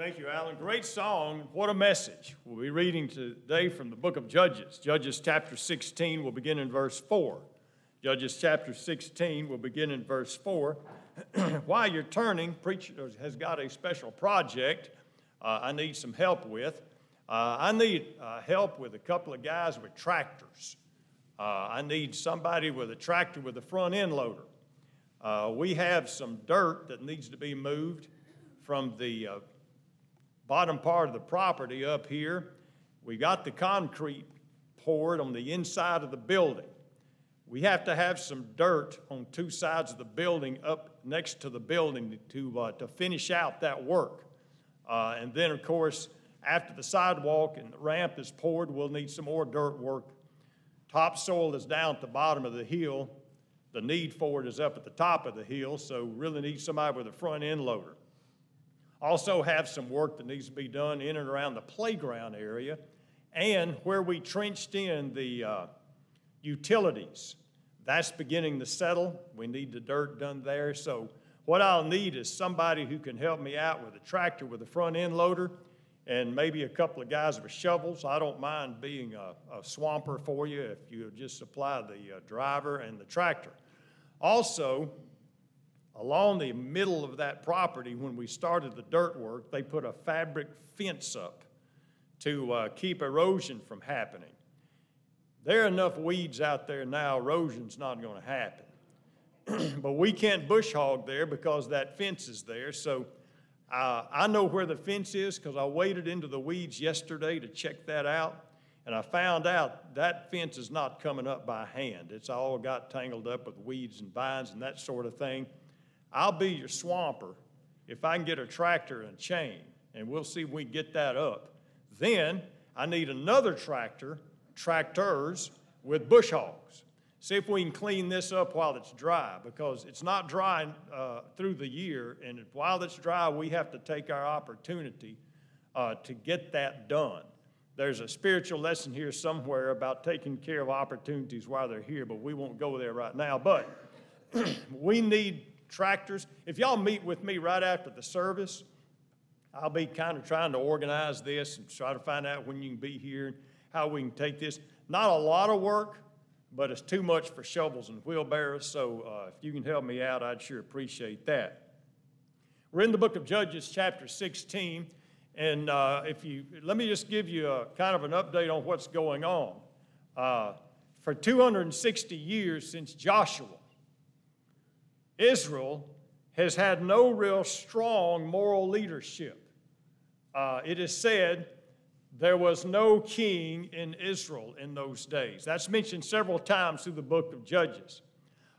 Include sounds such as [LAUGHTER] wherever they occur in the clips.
Thank you, Alan. Great song. What a message. We'll be reading today from the book of Judges. Judges chapter 16 will begin in verse 4. Judges chapter 16 will begin in verse 4. [CLEARS THROAT] While you're turning, preacher has got a special project uh, I need some help with. Uh, I need uh, help with a couple of guys with tractors. Uh, I need somebody with a tractor with a front end loader. Uh, we have some dirt that needs to be moved from the uh, bottom part of the property up here. We got the concrete poured on the inside of the building. We have to have some dirt on two sides of the building up next to the building to, uh, to finish out that work. Uh, and then, of course, after the sidewalk and the ramp is poured, we'll need some more dirt work. Topsoil is down at the bottom of the hill. The need for it is up at the top of the hill, so really need somebody with a front end loader. Also, have some work that needs to be done in and around the playground area and where we trenched in the uh, utilities. That's beginning to settle. We need the dirt done there. So, what I'll need is somebody who can help me out with a tractor with a front end loader and maybe a couple of guys with shovels. I don't mind being a, a swamper for you if you just supply the uh, driver and the tractor. Also, along the middle of that property, when we started the dirt work, they put a fabric fence up to uh, keep erosion from happening. There are enough weeds out there now, erosion's not going to happen. [CLEARS THROAT] but we can't bush hog there because that fence is there. So uh, I know where the fence is because I waded into the weeds yesterday to check that out. And I found out that fence is not coming up by hand. It's all got tangled up with weeds and vines and that sort of thing. I'll be your swamper if I can get a tractor and a chain, and we'll see if we can get that up. Then I need another tractor, tractors with bush hogs. See if we can clean this up while it's dry because it's not dry uh, through the year, and while it's dry, we have to take our opportunity uh, to get that done. There's a spiritual lesson here somewhere about taking care of opportunities while they're here, but we won't go there right now. But [CLEARS THROAT] we need tractors. If y'all meet with me right after the service, I'll be kind of trying to organize this and try to find out when you can be here and how we can take this. Not a lot of work, but it's too much for shovels and wheelbarrows, so uh, if you can help me out, I'd sure appreciate that. We're in the book of Judges, chapter 16, and uh, if you let me just give you a kind of an update on what's going on. Uh, for 260 years since Joshua, Israel has had no real strong moral leadership. Uh, it is said there was no king in Israel in those days. That's mentioned several times through the book of Judges.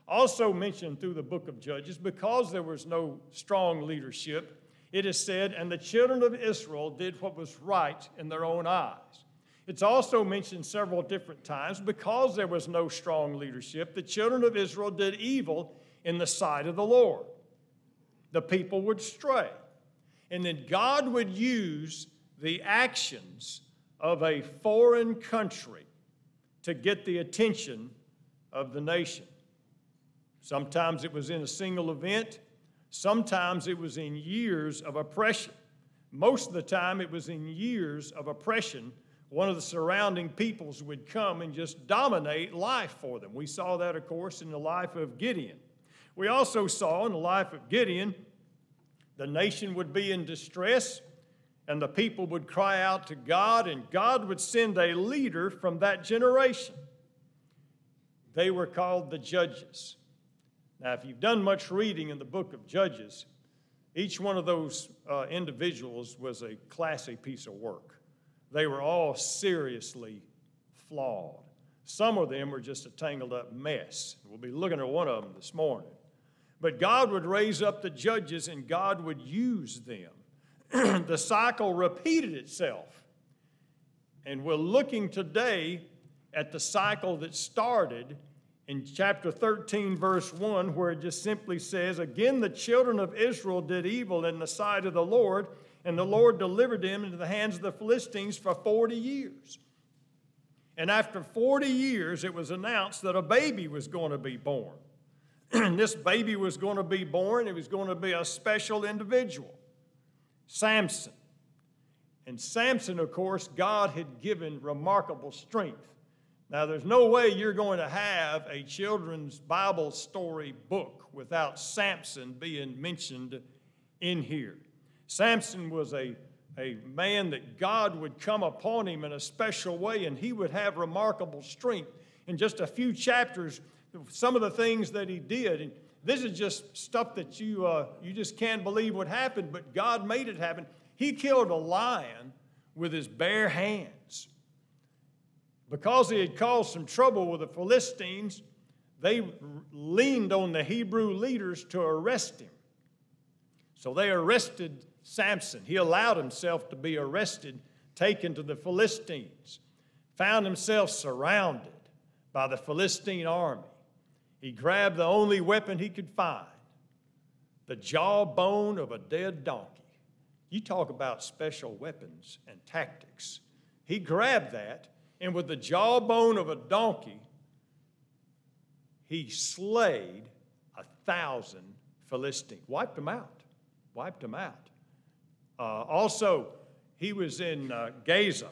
Also mentioned through the book of Judges, because there was no strong leadership, it is said, and the children of Israel did what was right in their own eyes. It's also mentioned several different times because there was no strong leadership, the children of Israel did evil in the sight of the Lord. The people would stray. And then God would use the actions of a foreign country to get the attention of the nation. Sometimes it was in a single event, sometimes it was in years of oppression. Most of the time, it was in years of oppression. One of the surrounding peoples would come and just dominate life for them. We saw that, of course, in the life of Gideon. We also saw in the life of Gideon, the nation would be in distress and the people would cry out to God, and God would send a leader from that generation. They were called the Judges. Now, if you've done much reading in the book of Judges, each one of those uh, individuals was a classy piece of work. They were all seriously flawed. Some of them were just a tangled up mess. We'll be looking at one of them this morning. But God would raise up the judges and God would use them. [CLEARS THROAT] the cycle repeated itself. And we're looking today at the cycle that started in chapter 13, verse 1, where it just simply says, Again, the children of Israel did evil in the sight of the Lord, and the Lord delivered them into the hands of the Philistines for 40 years. And after 40 years, it was announced that a baby was going to be born. [CLEARS THROAT] this baby was going to be born. It was going to be a special individual, Samson. And Samson, of course, God had given remarkable strength. Now, there's no way you're going to have a children's Bible story book without Samson being mentioned in here. Samson was a, a man that God would come upon him in a special way, and he would have remarkable strength. In just a few chapters, some of the things that he did, and this is just stuff that you, uh, you just can't believe what happened, but God made it happen. He killed a lion with his bare hands. Because he had caused some trouble with the Philistines, they leaned on the Hebrew leaders to arrest him. So they arrested Samson. He allowed himself to be arrested, taken to the Philistines, found himself surrounded by the Philistine army. He grabbed the only weapon he could find the jawbone of a dead donkey. You talk about special weapons and tactics. He grabbed that, and with the jawbone of a donkey, he slayed a thousand Philistines, wiped them out, wiped them out. Uh, also, he was in uh, Gaza.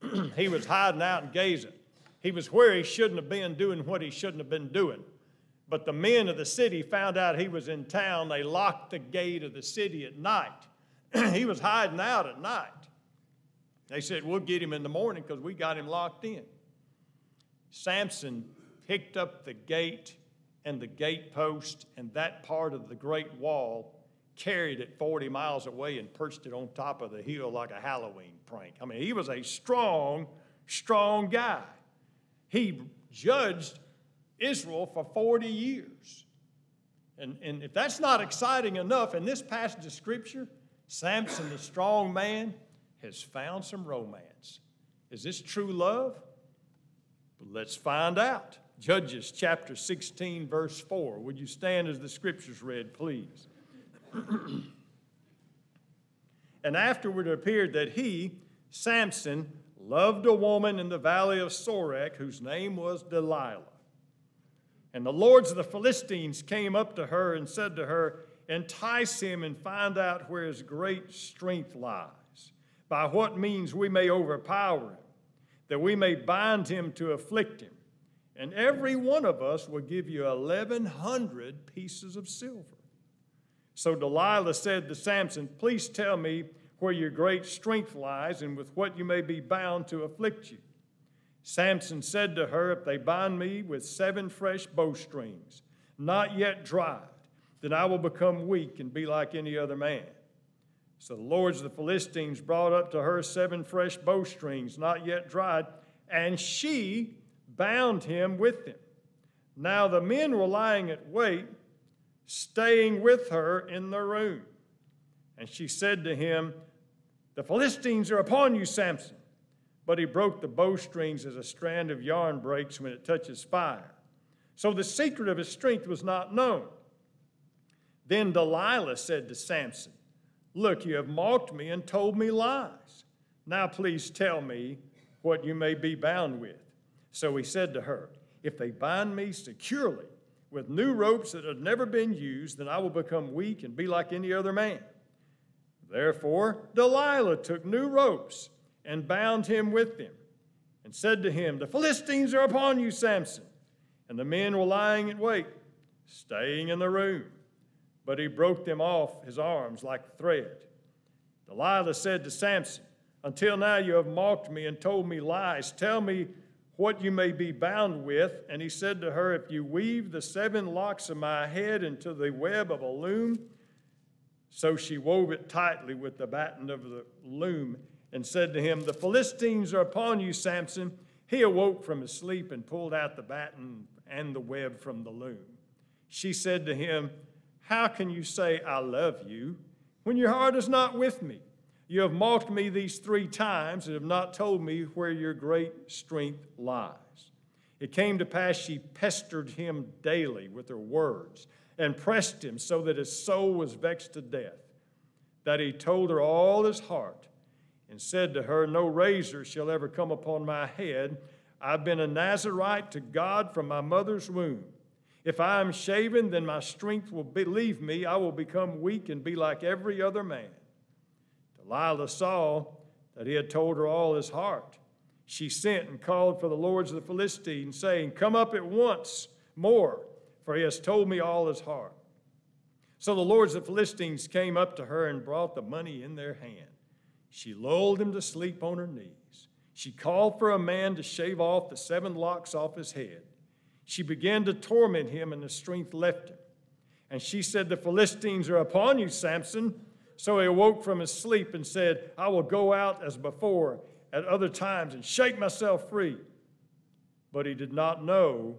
[CLEARS THROAT] he was hiding out in Gaza. He was where he shouldn't have been doing what he shouldn't have been doing. But the men of the city found out he was in town. They locked the gate of the city at night [CLEARS THROAT] he was hiding out at night. They said, We'll get him in the morning because we got him locked in. Samson picked up the gate and the gate post and that part of the great wall, carried it 40 miles away, and perched it on top of the hill like a Halloween prank. I mean, he was a strong, strong guy. He judged Israel for 40 years. And, and if that's not exciting enough, in this passage of Scripture, Samson, the strong man, has found some romance. Is this true love? But let's find out. Judges chapter 16, verse 4. Would you stand as the scriptures read, please? [CLEARS THROAT] and afterward it appeared that he, Samson, loved a woman in the valley of Sorek whose name was Delilah. And the lords of the Philistines came up to her and said to her, entice him and find out where his great strength lies, by what means we may overpower him, that we may bind him to afflict him. And every one of us will give you 1,100 pieces of silver. So Delilah said to Samson, Please tell me where your great strength lies and with what you may be bound to afflict you. Samson said to her, If they bind me with seven fresh bowstrings, not yet dried, then I will become weak and be like any other man. So the lords of the Philistines brought up to her seven fresh bowstrings, not yet dried, and she bound him with them. Now the men were lying at wait, staying with her in the room. And she said to him, The Philistines are upon you, Samson. But he broke the bowstrings as a strand of yarn breaks when it touches fire. So the secret of his strength was not known. Then Delilah said to Samson, Look, you have mocked me and told me lies. Now please tell me what you may be bound with. So he said to her, If they bind me securely with new ropes that have never been used, then I will become weak and be like any other man. Therefore, Delilah took new ropes and bound him with them, and said to him, The Philistines are upon you, Samson. And the men were lying in wait, staying in the room but he broke them off his arms like thread. Delilah said to Samson, Until now you have mocked me and told me lies. Tell me what you may be bound with. And he said to her, If you weave the seven locks of my head into the web of a loom, so she wove it tightly with the batten of the loom and said to him, The Philistines are upon you, Samson. He awoke from his sleep and pulled out the batten and the web from the loom. She said to him, how can you say, I love you, when your heart is not with me? You have mocked me these three times and have not told me where your great strength lies. It came to pass she pestered him daily with her words and pressed him so that his soul was vexed to death, that he told her all his heart and said to her, No razor shall ever come upon my head. I've been a Nazarite to God from my mother's womb. If I am shaven, then my strength will be, leave me. I will become weak and be like every other man. Delilah saw that he had told her all his heart. She sent and called for the lords of the Philistines, saying, Come up at once more, for he has told me all his heart. So the lords of the Philistines came up to her and brought the money in their hand. She lulled him to sleep on her knees. She called for a man to shave off the seven locks off his head. She began to torment him, and the strength left him. And she said, The Philistines are upon you, Samson. So he awoke from his sleep and said, I will go out as before at other times and shake myself free. But he did not know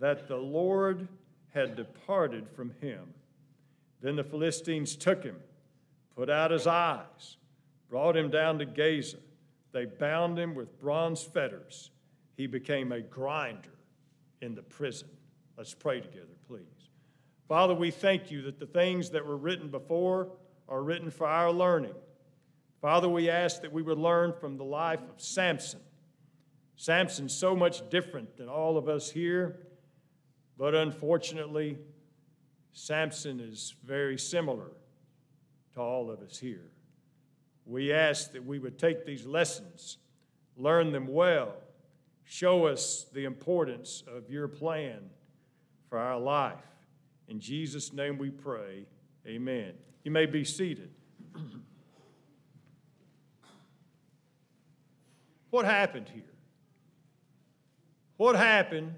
that the Lord had departed from him. Then the Philistines took him, put out his eyes, brought him down to Gaza. They bound him with bronze fetters. He became a grinder in the prison. Let's pray together, please. Father, we thank you that the things that were written before are written for our learning. Father, we ask that we would learn from the life of Samson. Samson's so much different than all of us here, but unfortunately, Samson is very similar to all of us here. We ask that we would take these lessons, learn them well, show us the importance of your plan for our life. In Jesus' name we pray, amen. You may be seated. what happened here? What happened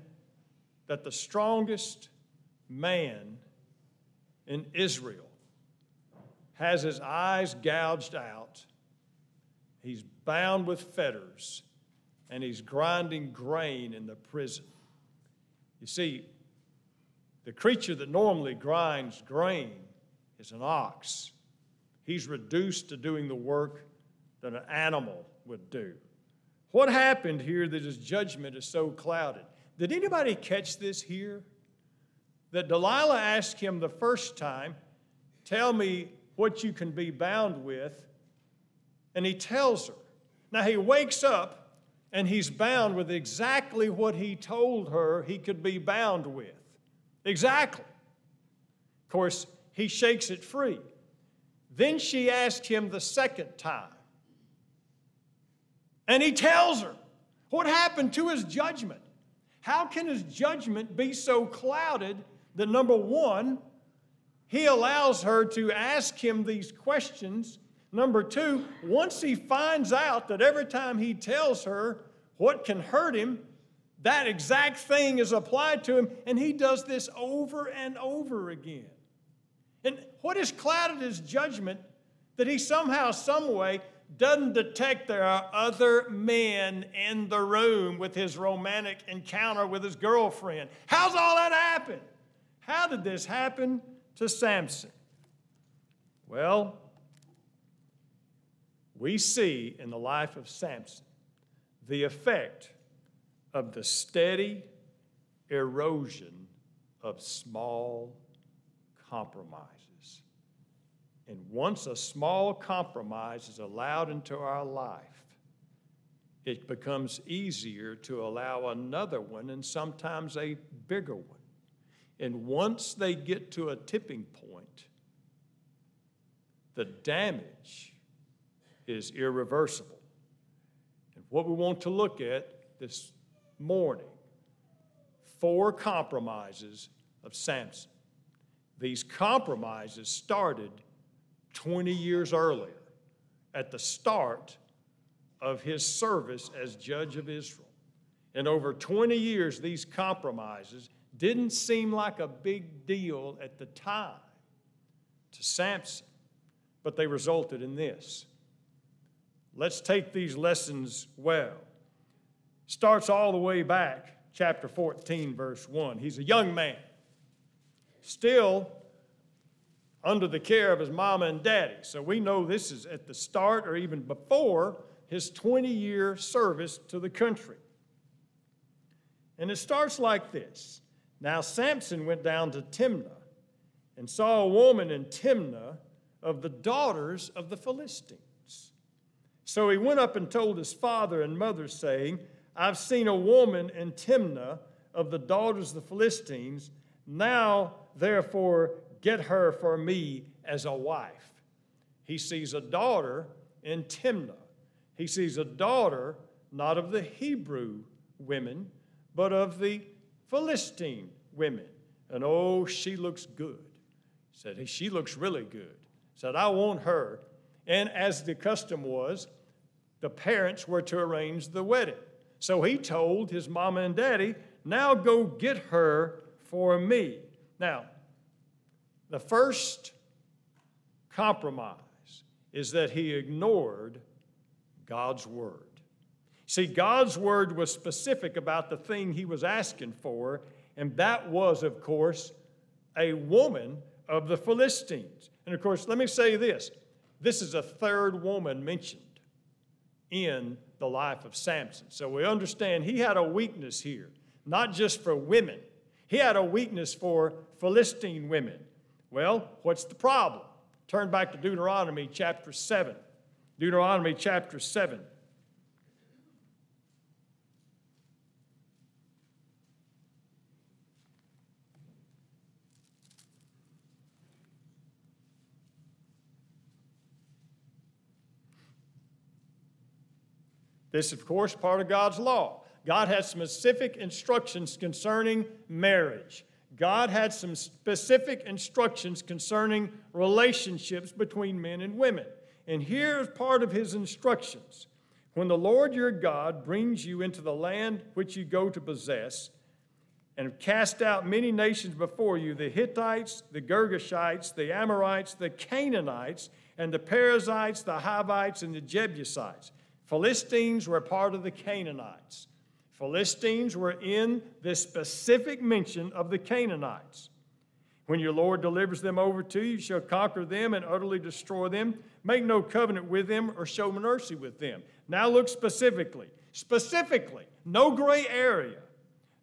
that the strongest man in Israel has his eyes gouged out, he's bound with fetters, and he's grinding grain in the prison. You see, the creature that normally grinds grain is an ox. He's reduced to doing the work that an animal would do. What happened here that his judgment is so clouded? Did anybody catch this here? that Delilah asked him the first time, Tell me what you can be bound with. And he tells her. Now he wakes up and he's bound with exactly what he told her he could be bound with. Exactly. Of course, he shakes it free. Then she asked him the second time. And he tells her what happened to his judgment. How can his judgment be so clouded that number one, he allows her to ask him these questions. Number two, once he finds out that every time he tells her what can hurt him, that exact thing is applied to him, and he does this over and over again. And what has clouded his judgment that he somehow, some way, doesn't detect there are other men in the room with his romantic encounter with his girlfriend? How's all that happen? How did this happen to Samson? Well, we see in the life of Samson the effect of the steady erosion of small compromises. And once a small compromise is allowed into our life, it becomes easier to allow another one and sometimes a bigger one. And once they get to a tipping point, the damage is irreversible. And what we want to look at this morning four compromises of Samson. These compromises started 20 years earlier at the start of his service as judge of Israel. And over 20 years, these compromises didn't seem like a big deal at the time to Samson, but they resulted in this. Let's take these lessons well. Starts all the way back, chapter 14, verse 1. He's a young man, still under the care of his mama and daddy. So we know this is at the start or even before his 20 year service to the country. And it starts like this now Samson went down to Timnah and saw a woman in Timnah of the daughters of the Philistines. So he went up and told his father and mother, saying, I've seen a woman in Timnah of the daughters of the Philistines. Now, therefore, get her for me as a wife. he sees a daughter in Timnah. He sees a daughter not of the Hebrew women, but of the Philistine women. And oh, she looks good. Said, she looks really good. Said, I want her. And as the custom was, the parents were to arrange the wedding. So he told his mama and daddy, now go get her for me. Now, the first compromise is that he ignored God's word. See, God's word was specific about the thing he was asking for, and that was, of course, a woman of the Philistines. And of course, let me say this this is a third woman mentioned in the life of Samson. So we understand he had a weakness here, not just for women, he had a weakness for Philistine women. Well, what's the problem? Turn back to Deuteronomy chapter 7. Deuteronomy chapter 7. This, of course, part of God's law. God has specific instructions concerning marriage. God had some specific instructions concerning relationships between men and women. And here's part of his instructions. When the Lord your God brings you into the land which you go to possess, and have cast out many nations before you the Hittites, the Girgashites, the Amorites, the Canaanites, and the Perizzites, the Hivites, and the Jebusites. Philistines were part of the Canaanites. Philistines were in this specific mention of the Canaanites. When your Lord delivers them over to you, you shall conquer them and utterly destroy them. Make no covenant with them or show mercy with them. Now look specifically. Specifically, no gray area.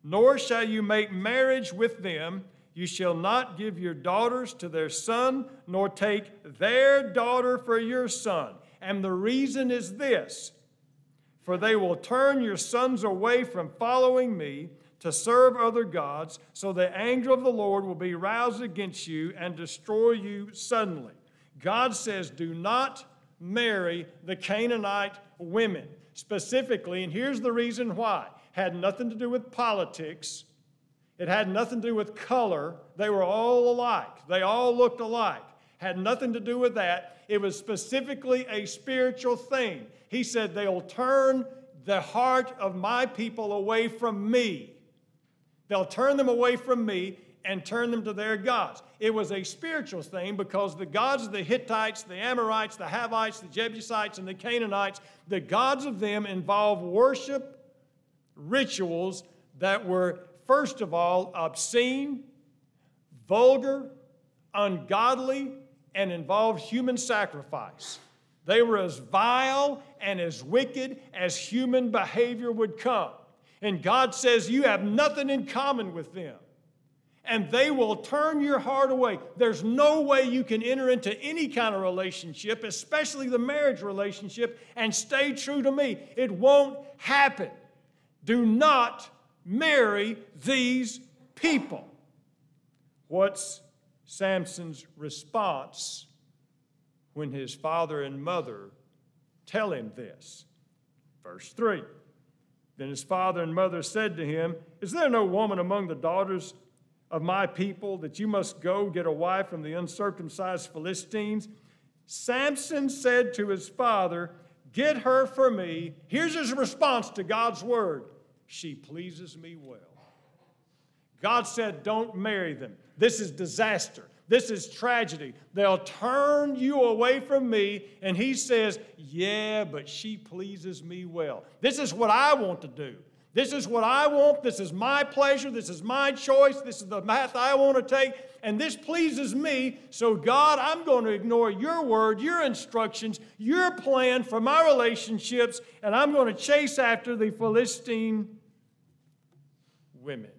Nor shall you make marriage with them. You shall not give your daughters to their son, nor take their daughter for your son. And the reason is this for they will turn your sons away from following me to serve other gods, so the anger of the Lord will be roused against you and destroy you suddenly. God says, Do not marry the Canaanite women specifically, and here's the reason why. Had nothing to do with politics. It had nothing to do with color. They were all alike. They all looked alike. Had nothing to do with that. It was specifically a spiritual thing. He said, They'll turn the heart of my people away from me. They'll turn them away from me and turn them to their gods. It was a spiritual thing because the gods of the Hittites, the Amorites, the Havites, the Jebusites, and the Canaanites, the gods of them involved worship rituals that were, first of all, obscene, vulgar, ungodly, and involved human sacrifice. They were as vile and as wicked as human behavior would come. And God says, You have nothing in common with them. And they will turn your heart away. There's no way you can enter into any kind of relationship, especially the marriage relationship, and stay true to me. It won't happen. Do not marry these people. What's Samson's response when his father and mother tell him this. Verse 3 Then his father and mother said to him, Is there no woman among the daughters of my people that you must go get a wife from the uncircumcised Philistines? Samson said to his father, Get her for me. Here's his response to God's word She pleases me well. God said, Don't marry them. This is disaster. This is tragedy. They'll turn you away from me. And he says, Yeah, but she pleases me well. This is what I want to do. This is what I want. This is my pleasure. This is my choice. This is the path I want to take. And this pleases me. So, God, I'm going to ignore your word, your instructions, your plan for my relationships, and I'm going to chase after the Philistine women.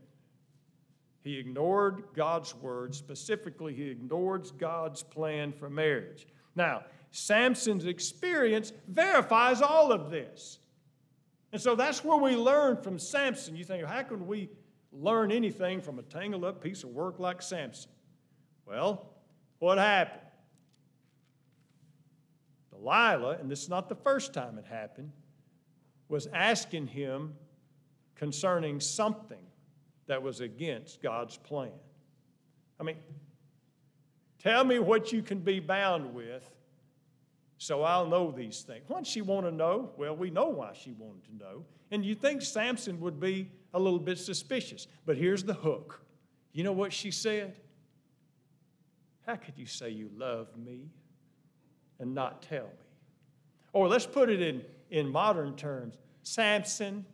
He ignored God's word. Specifically, he ignored God's plan for marriage. Now, Samson's experience verifies all of this. And so that's where we learn from Samson. You think, how can we learn anything from a tangled up piece of work like Samson? Well, what happened? Delilah, and this is not the first time it happened, was asking him concerning something that was against God's plan. I mean, tell me what you can be bound with so I'll know these things. Why she want to know? Well, we know why she wanted to know. And you think Samson would be a little bit suspicious. But here's the hook. You know what she said? How could you say you love me and not tell me? Or let's put it in, in modern terms Samson,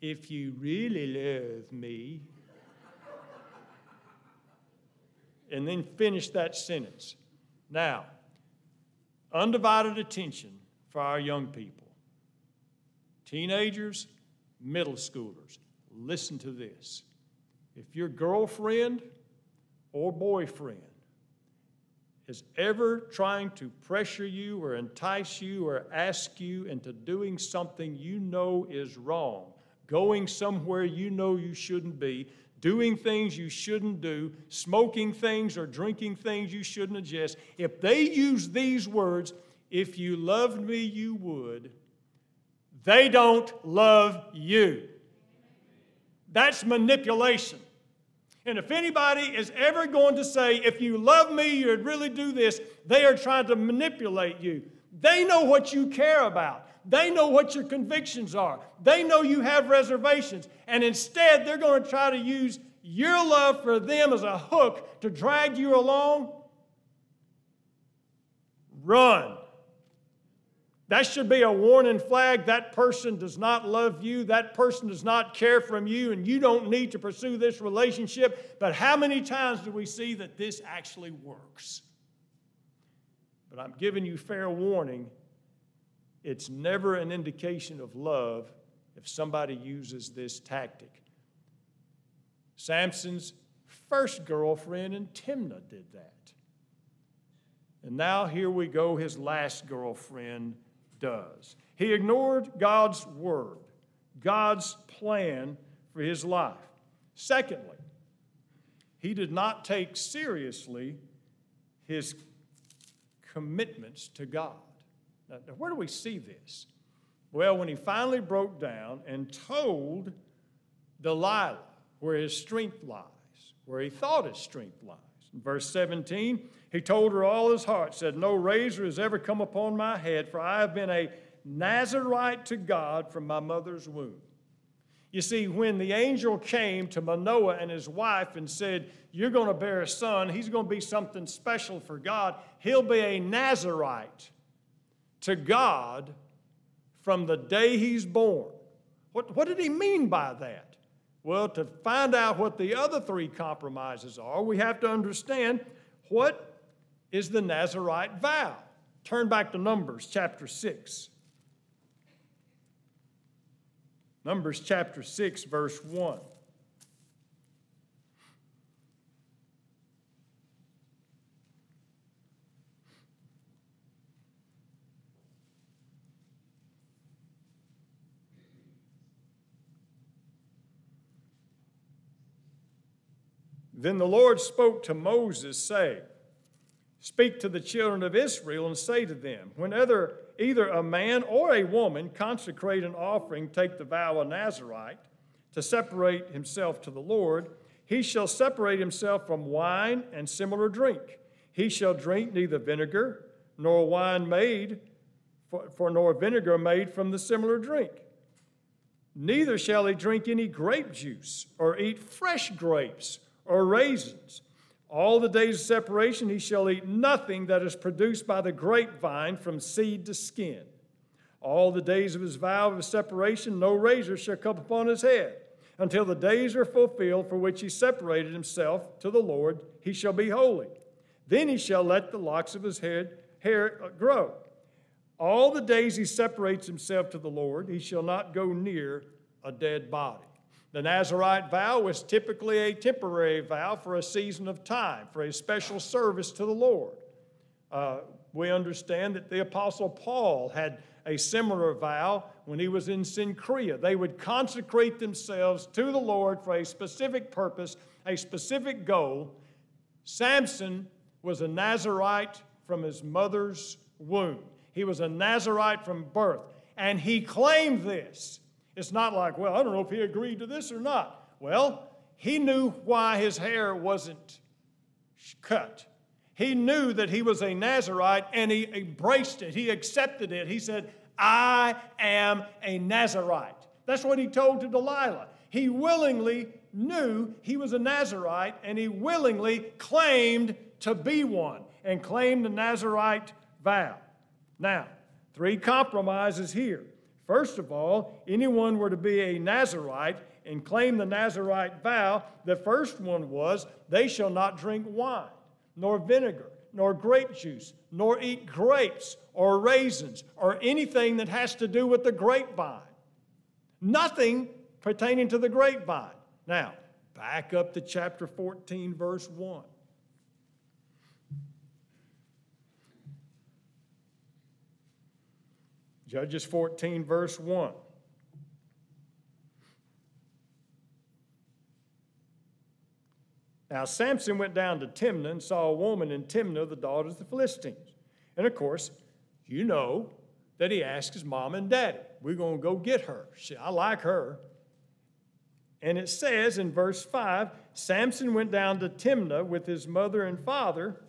if you really love me, and then finish that sentence. Now, undivided attention for our young people. Teenagers, middle schoolers, listen to this. If your girlfriend or boyfriend is ever trying to pressure you or entice you or ask you into doing something you know is wrong, going somewhere you know you shouldn't be, doing things you shouldn't do, smoking things or drinking things you shouldn't ingest, if they use these words, if you loved me, you would, they don't love you. That's manipulation. And if anybody is ever going to say, if you love me, you'd really do this, they are trying to manipulate you. They know what you care about. They know what your convictions are. They know you have reservations. And instead, they're going to try to use your love for them as a hook to drag you along. Run. That should be a warning flag. That person does not love you. That person does not care from you, and you don't need to pursue this relationship. But how many times do we see that this actually works? But I'm giving you fair warning it's never an indication of love if somebody uses this tactic. Samson's first girlfriend in Timnah did that. And now here we go, his last girlfriend does. He ignored God's word, God's plan for his life. Secondly, he did not take seriously his commitments to God. Now, where do we see this? Well, when he finally broke down and told Delilah where his strength lies, where he thought his strength lies. In verse 17, he told her all his heart, said, No razor has ever come upon my head, for I have been a Nazarite to God from my mother's womb. You see, when the angel came to Manoah and his wife and said, You're going to bear a son, he's going to be something special for God, he'll be a Nazarite to God from the day he's born. What, what did he mean by that? Well, to find out what the other three compromises are, we have to understand what is the Nazarite vow. Turn back to Numbers chapter 6. Numbers chapter 6, verse 1. Then the Lord spoke to Moses, saying, Speak to the children of Israel and say to them, Whenever either a man or a woman consecrate an offering, take the vow of a Nazarite, to separate himself to the Lord, he shall separate himself from wine and similar drink. He shall drink neither vinegar nor wine made, for, for nor vinegar made from the similar drink. Neither shall he drink any grape juice or eat fresh grapes or raisins. All the days of separation he shall eat nothing that is produced by the grapevine from seed to skin. All the days of his vow of separation, no razor shall come upon his head. Until the days are fulfilled for which he separated himself to the Lord, he shall be holy. Then he shall let the locks of his head, hair uh, grow. All the days he separates himself to the Lord, he shall not go near a dead body. The Nazarite vow was typically a temporary vow for a season of time, for a special service to the Lord. Uh, we understand that the Apostle Paul had a similar vow when he was in Cenchrea. They would consecrate themselves to the Lord for a specific purpose, a specific goal. Samson was a Nazarite from his mother's womb. He was a Nazarite from birth. And he claimed this. It's not like, well, I don't know if he agreed to this or not. Well, he knew why his hair wasn't cut. He knew that he was a Nazarite and he embraced it. He accepted it. He said, I am a Nazarite. That's what he told to Delilah. He willingly knew he was a Nazarite and he willingly claimed to be one and claimed the Nazarite vow. Now, three compromises here. First of all, anyone were to be a Nazarite and claim the Nazarite vow, the first one was, they shall not drink wine, nor vinegar, nor grape juice, nor eat grapes or raisins or anything that has to do with the grapevine. Nothing pertaining to the grapevine. Now, back up to chapter 14, verse 1. Judges 14, verse 1. Now, Samson went down to Timnah and saw a woman in Timnah, the daughter of the Philistines. And of course, you know that he asked his mom and daddy, We're going to go get her. See, I like her. And it says in verse 5 Samson went down to Timnah with his mother and father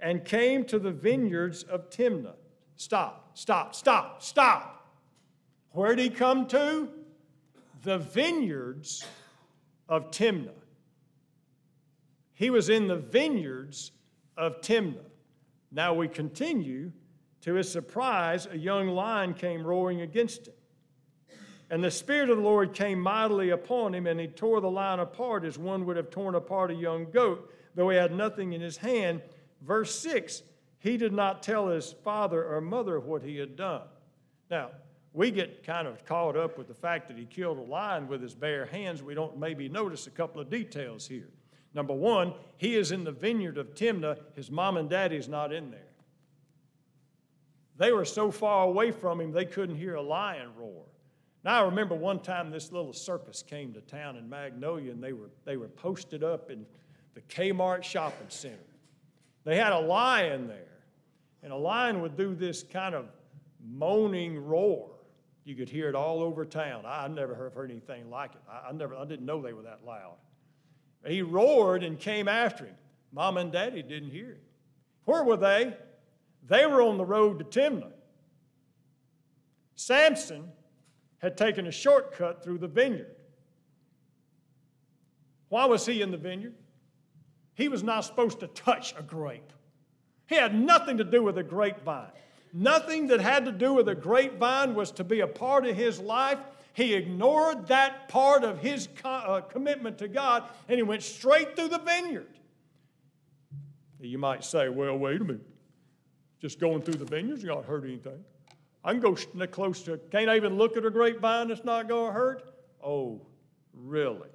and came to the vineyards of Timnah. Stop, stop, stop, stop. Where did he come to? The vineyards of Timnah. He was in the vineyards of Timnah. Now we continue. To his surprise, a young lion came roaring against him. And the Spirit of the Lord came mightily upon him, and he tore the lion apart as one would have torn apart a young goat, though he had nothing in his hand. Verse 6 He did not tell his father or mother what he had done. Now, we get kind of caught up with the fact that he killed a lion with his bare hands. We don't maybe notice a couple of details here. Number one, he is in the vineyard of Timnah. His mom and daddy's not in there. They were so far away from him, they couldn't hear a lion roar. Now, I remember one time this little circus came to town in Magnolia, and they were, they were posted up in the Kmart shopping center. They had a lion there, and a lion would do this kind of moaning roar. You could hear it all over town. I, have never heard anything like it. I, I, never, I didn't know they were that loud. He roared and came after him. Mom and daddy didn't hear him. Where were they? They were on the road to Timnah. Samson had taken a shortcut through the vineyard. Why was he in the vineyard? He was not supposed to touch a grape. He had nothing to do with a grapevine. Nothing that had to do with a grapevine was to be a part of his life he ignored that part of his uh, commitment to God and he went straight through the vineyard. You might say, well, wait a minute. Just going through the vineyard's not hurt anything. I can go close to, can't I even look at a grapevine that's not going to hurt? Oh, really?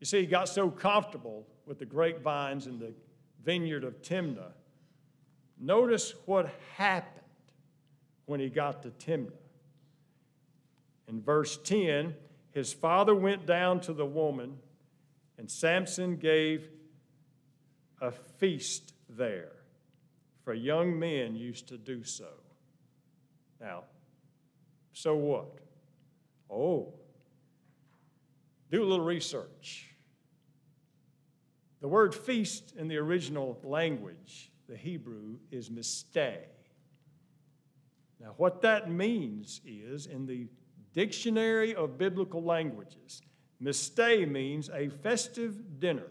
You see, he got so comfortable with the grapevines and the vineyard of Timnah. Notice what happened when he got to Timnah. In verse 10, his father went down to the woman, and Samson gave a feast there, for young men used to do so. Now, so what? Oh, do a little research. The word feast in the original language, the Hebrew, is misteh. Now, what that means is in the Dictionary of Biblical Languages. Misteh means a festive dinner.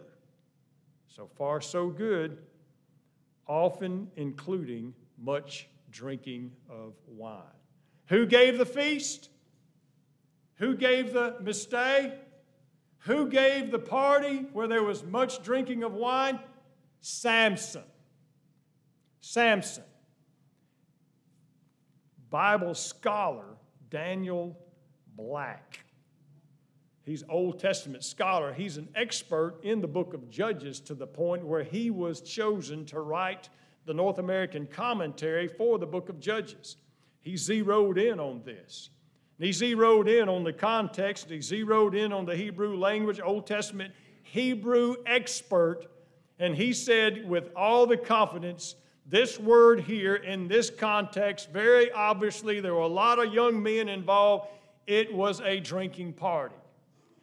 So far, so good, often including much drinking of wine. Who gave the feast? Who gave the misteh? Who gave the party where there was much drinking of wine? Samson. Samson. Bible scholar Daniel Block. He's Old Testament scholar. He's an expert in the book of Judges to the point where he was chosen to write the North American commentary for the book of Judges. He zeroed in on this. And he zeroed in on the context, he zeroed in on the Hebrew language, Old Testament Hebrew expert, and he said with all the confidence, This word here in this context, very obviously, there were a lot of young men involved. It was a drinking party.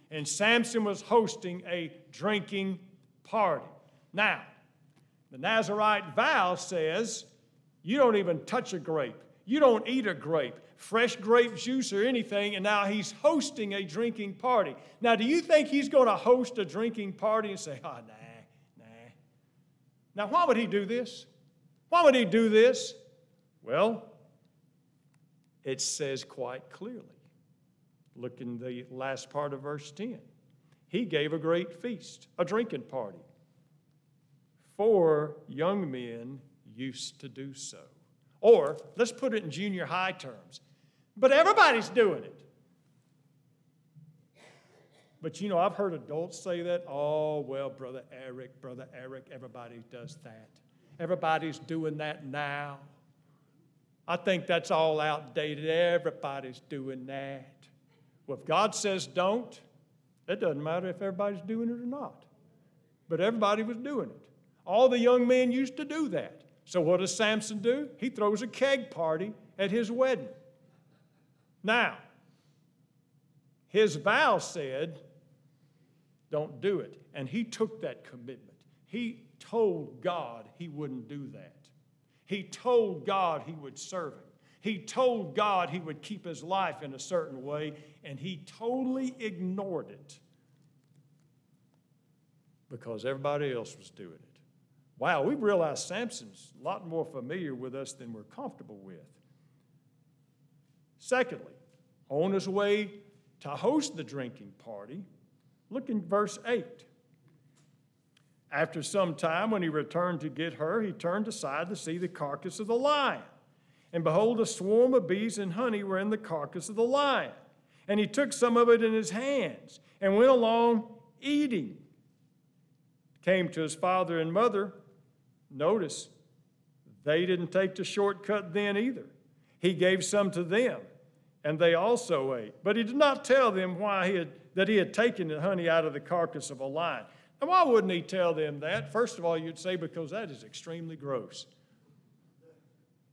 And Samson was hosting a drinking party. Now, the Nazarite vow says you don't even touch a grape, you don't eat a grape, fresh grape juice or anything, and now he's hosting a drinking party. Now, do you think he's going to host a drinking party and say, oh, nah, nah? Now, why would he do this? Why would he do this? Well, it says quite clearly. Look in the last part of verse 10. He gave a great feast, a drinking party. For young men used to do so. Or, let's put it in junior high terms, but everybody's doing it. But you know, I've heard adults say that. Oh, well, Brother Eric, Brother Eric, everybody does that. Everybody's doing that now. I think that's all outdated. Everybody's doing that. Well, if God says don't, it doesn't matter if everybody's doing it or not. But everybody was doing it. All the young men used to do that. So what does Samson do? He throws a keg party at his wedding. Now, his vow said, don't do it. And he took that commitment. He told God he wouldn't do that. He told God he would serve him. He told God he would keep his life in a certain way, and he totally ignored it because everybody else was doing it. Wow, we realize Samson's a lot more familiar with us than we're comfortable with. Secondly, on his way to host the drinking party, look in verse 8. After some time, when he returned to get her, he turned aside to see the carcass of the lion. And behold, a swarm of bees and honey were in the carcass of the lion. And he took some of it in his hands and went along eating. Came to his father and mother Notice, they didn't take the shortcut then either. He gave some to them, and they also ate. But he did not tell them why he had, that he had taken the honey out of the carcass of a lion. Now, why wouldn't he tell them that? First of all, you'd say because that is extremely gross.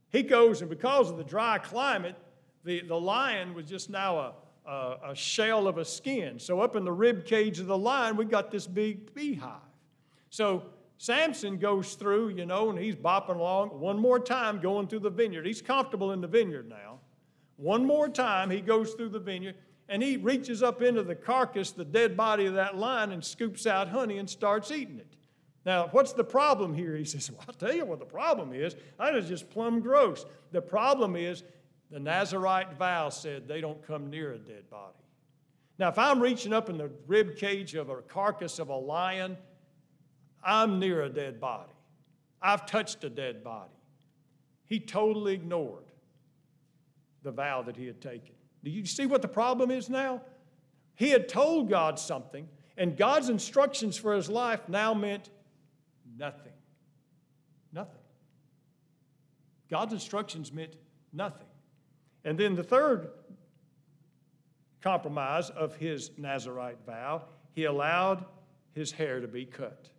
He goes, and because of the dry climate, the, the lion was just now a, a, a shell of a skin. So, up in the rib cage of the lion, we got this big beehive. So, Samson goes through, you know, and he's bopping along one more time going through the vineyard. He's comfortable in the vineyard now. One more time, he goes through the vineyard and he reaches up into the carcass, the dead body of that lion, and scoops out honey and starts eating it. Now, what's the problem here? He says, Well, I'll tell you what the problem is. That is just plumb gross. The problem is the Nazarite vow said they don't come near a dead body. Now, if I'm reaching up in the rib cage of a carcass of a lion, I'm near a dead body. I've touched a dead body. He totally ignored the vow that he had taken. Do you see what the problem is now? He had told God something, and God's instructions for his life now meant nothing. Nothing. God's instructions meant nothing. And then the third compromise of his Nazarite vow, he allowed his hair to be cut.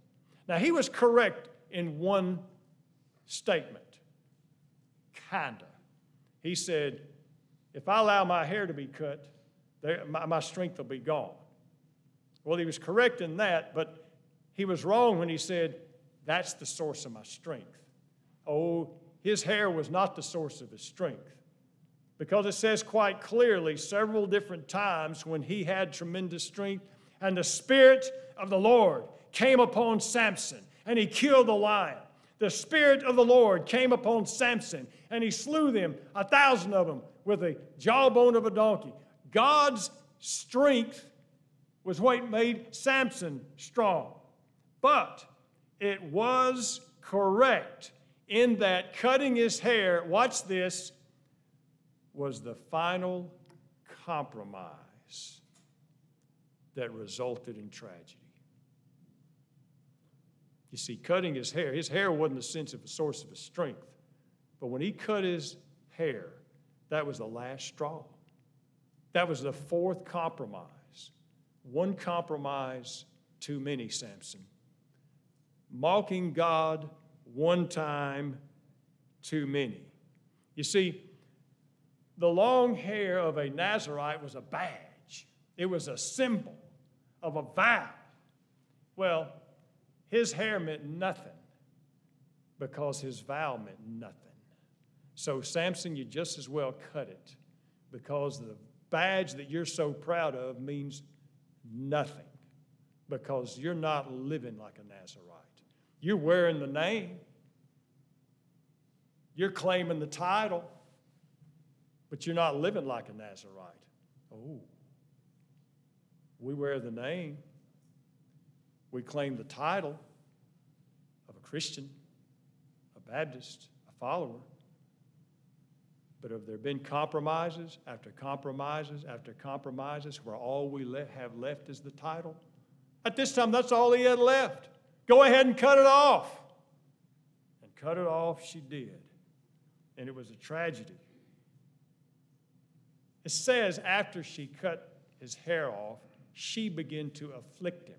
Now, he was correct in one statement, kinda. He said, If I allow my hair to be cut, my, my strength will be gone. Well, he was correct in that, but he was wrong when he said, That's the source of my strength. Oh, his hair was not the source of his strength. Because it says quite clearly several different times when he had tremendous strength, and the Spirit of the Lord came upon Samson and he killed the lion. The Spirit of the Lord came upon Samson and he slew them, a thousand of them, with a jawbone of a donkey. God's strength was what made Samson strong. But it was correct in that cutting his hair, watch this, was the final compromise that resulted in tragedy. You see, cutting his hair, his hair wasn't a sense of a source of his strength. But when he cut his hair, that was the last straw. That was the fourth compromise. One compromise too many, Samson. Mocking God one time too many. You see, the long hair of a Nazarite was a badge, it was a symbol of a vow. Well, his hair meant nothing because his vow meant nothing. So, Samson, you just as well cut it because the badge that you're so proud of means nothing because you're not living like a Nazarite. You're wearing the name, you're claiming the title, but you're not living like a Nazarite. Oh, we wear the name, we claim the title of a Christian, a Baptist, a follower. But have there been compromises after compromises after compromises where all we le- have left is the title? At this time, that's all he had left. Go ahead and cut it off. And cut it off, she did. And it was a tragedy. It says after she cut his hair off, she began to afflict him.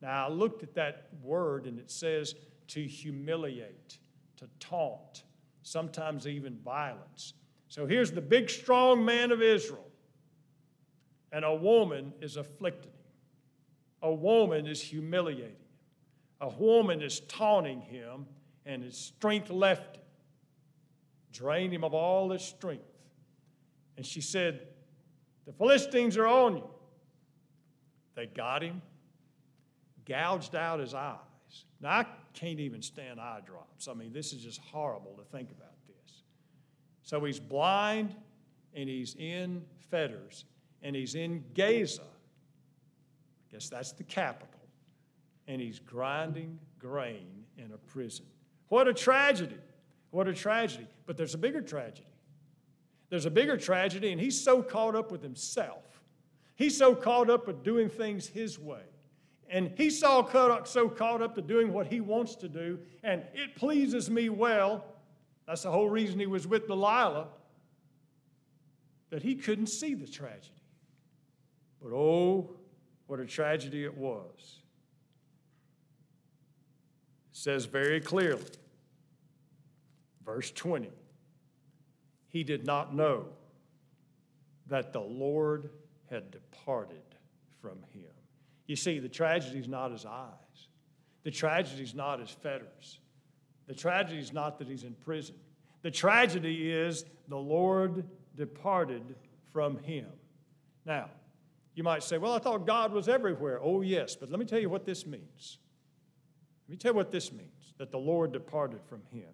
Now, I looked at that word and it says to humiliate, to taunt, sometimes even violence. So here's the big, strong man of Israel, and a woman is afflicting him. A woman is humiliating him. A woman is taunting him, and his strength left him, drained him of all his strength. And she said, The Philistines are on you. They got him, gouged out his eyes. Now, I can't even stand eye drops. I mean, this is just horrible to think about this. So he's blind and he's in fetters and he's in Gaza. I guess that's the capital. And he's grinding grain in a prison. What a tragedy. What a tragedy. But there's a bigger tragedy. There's a bigger tragedy, and he's so caught up with himself. He's so caught up with doing things his way. And so caught up, so caught up to doing what he wants to do, and it pleases me well. That's the whole reason he was with Delilah, that he couldn't see the tragedy. But oh, what a tragedy it was. It says very clearly, verse 20, he did not know that the Lord had departed from him. You see, the tragedy is not his eyes. The tragedy is not his fetters. The tragedy is not that he's in prison. The tragedy is the Lord departed from him. Now, you might say, well, I thought God was everywhere. Oh, yes, but let me tell you what this means. Let me tell you what this means that the Lord departed from him.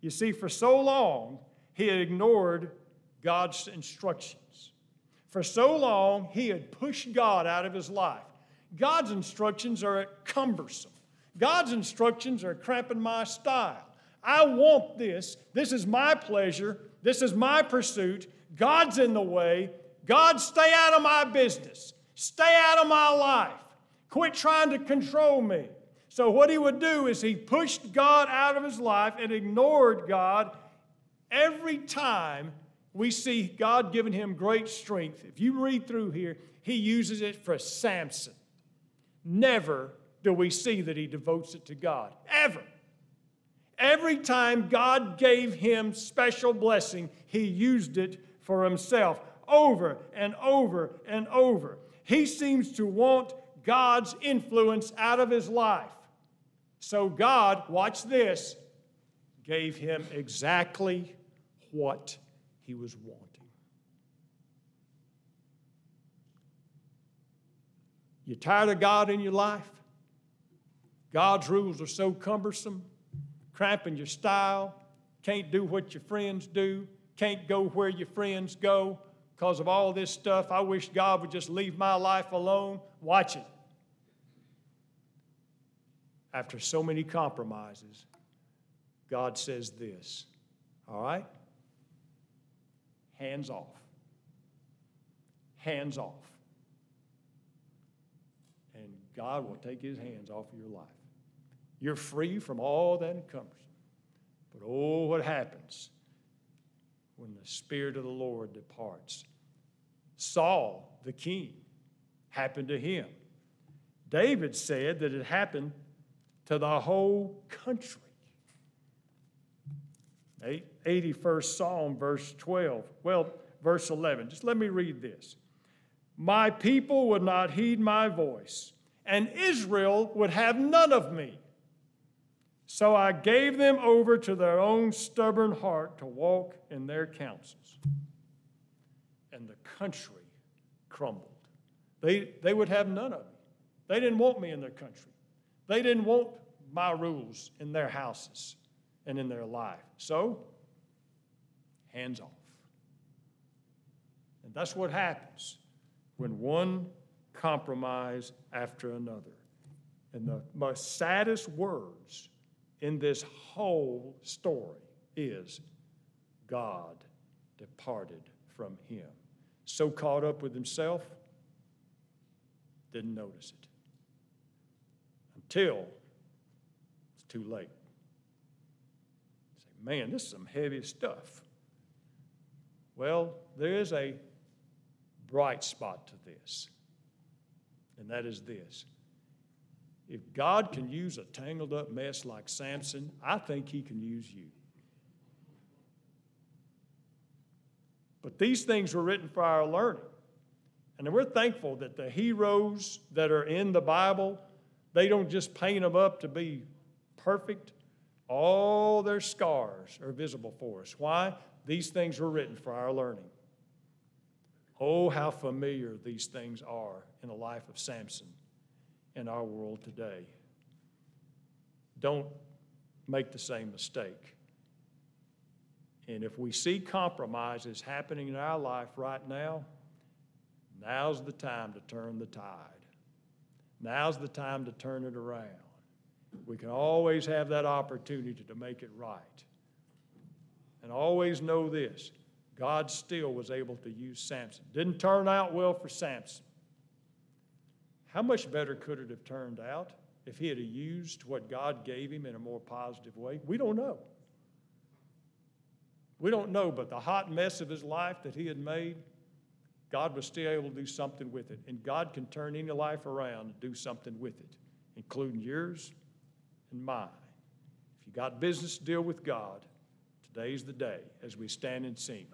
You see, for so long, he had ignored God's instructions. For so long, he had pushed God out of his life. God's instructions are cumbersome. God's instructions are cramping my style. I want this. This is my pleasure. This is my pursuit. God's in the way. God, stay out of my business. Stay out of my life. Quit trying to control me. So, what he would do is he pushed God out of his life and ignored God every time we see God giving him great strength. If you read through here, he uses it for Samson. Never do we see that he devotes it to God. Ever. Every time God gave him special blessing, he used it for himself over and over and over. He seems to want God's influence out of his life. So God, watch this, gave him exactly what he was wanting. You tired of God in your life? God's rules are so cumbersome, cramping your style, can't do what your friends do, can't go where your friends go because of all this stuff. I wish God would just leave my life alone. Watch it. After so many compromises, God says this, all right? Hands off. Hands off. God will take his hands off of your life. You're free from all that encumbers. But oh, what happens when the Spirit of the Lord departs? Saul, the king, happened to him. David said that it happened to the whole country. 81st Psalm, verse 12, well, verse 11. Just let me read this. My people would not heed my voice, and Israel would have none of me. So I gave them over to their own stubborn heart to walk in their counsels. And the country crumbled. They, they would have none of me. They didn't want me in their country. They didn't want my rules in their houses and in their life. So, hands off. And that's what happens when one compromise after another. And the most saddest words in this whole story is God departed from him. So caught up with himself, didn't notice it until it's too late. Say, man, this is some heavy stuff. Well, there is a bright spot to this, and that is this. If God can use a tangled up mess like Samson, I think he can use you. But these things were written for our learning. And we're thankful that the heroes that are in the Bible, they don't just paint them up to be perfect. All their scars are visible for us. Why? These things were written for our learning. Oh, how familiar these things are in the life of Samson in our world today. Don't make the same mistake. And if we see compromises happening in our life right now, now's the time to turn the tide. Now's the time to turn it around. We can always have that opportunity to make it right. And always know this God still was able to use Samson. Didn't turn out well for Samson. How much better could it have turned out if he had used what God gave him in a more positive way? We don't know. We don't know, but the hot mess of his life that he had made, God was still able to do something with it. And God can turn any life around and do something with it, including yours and mine. If you got business to deal with God, today's the day as we stand and sing.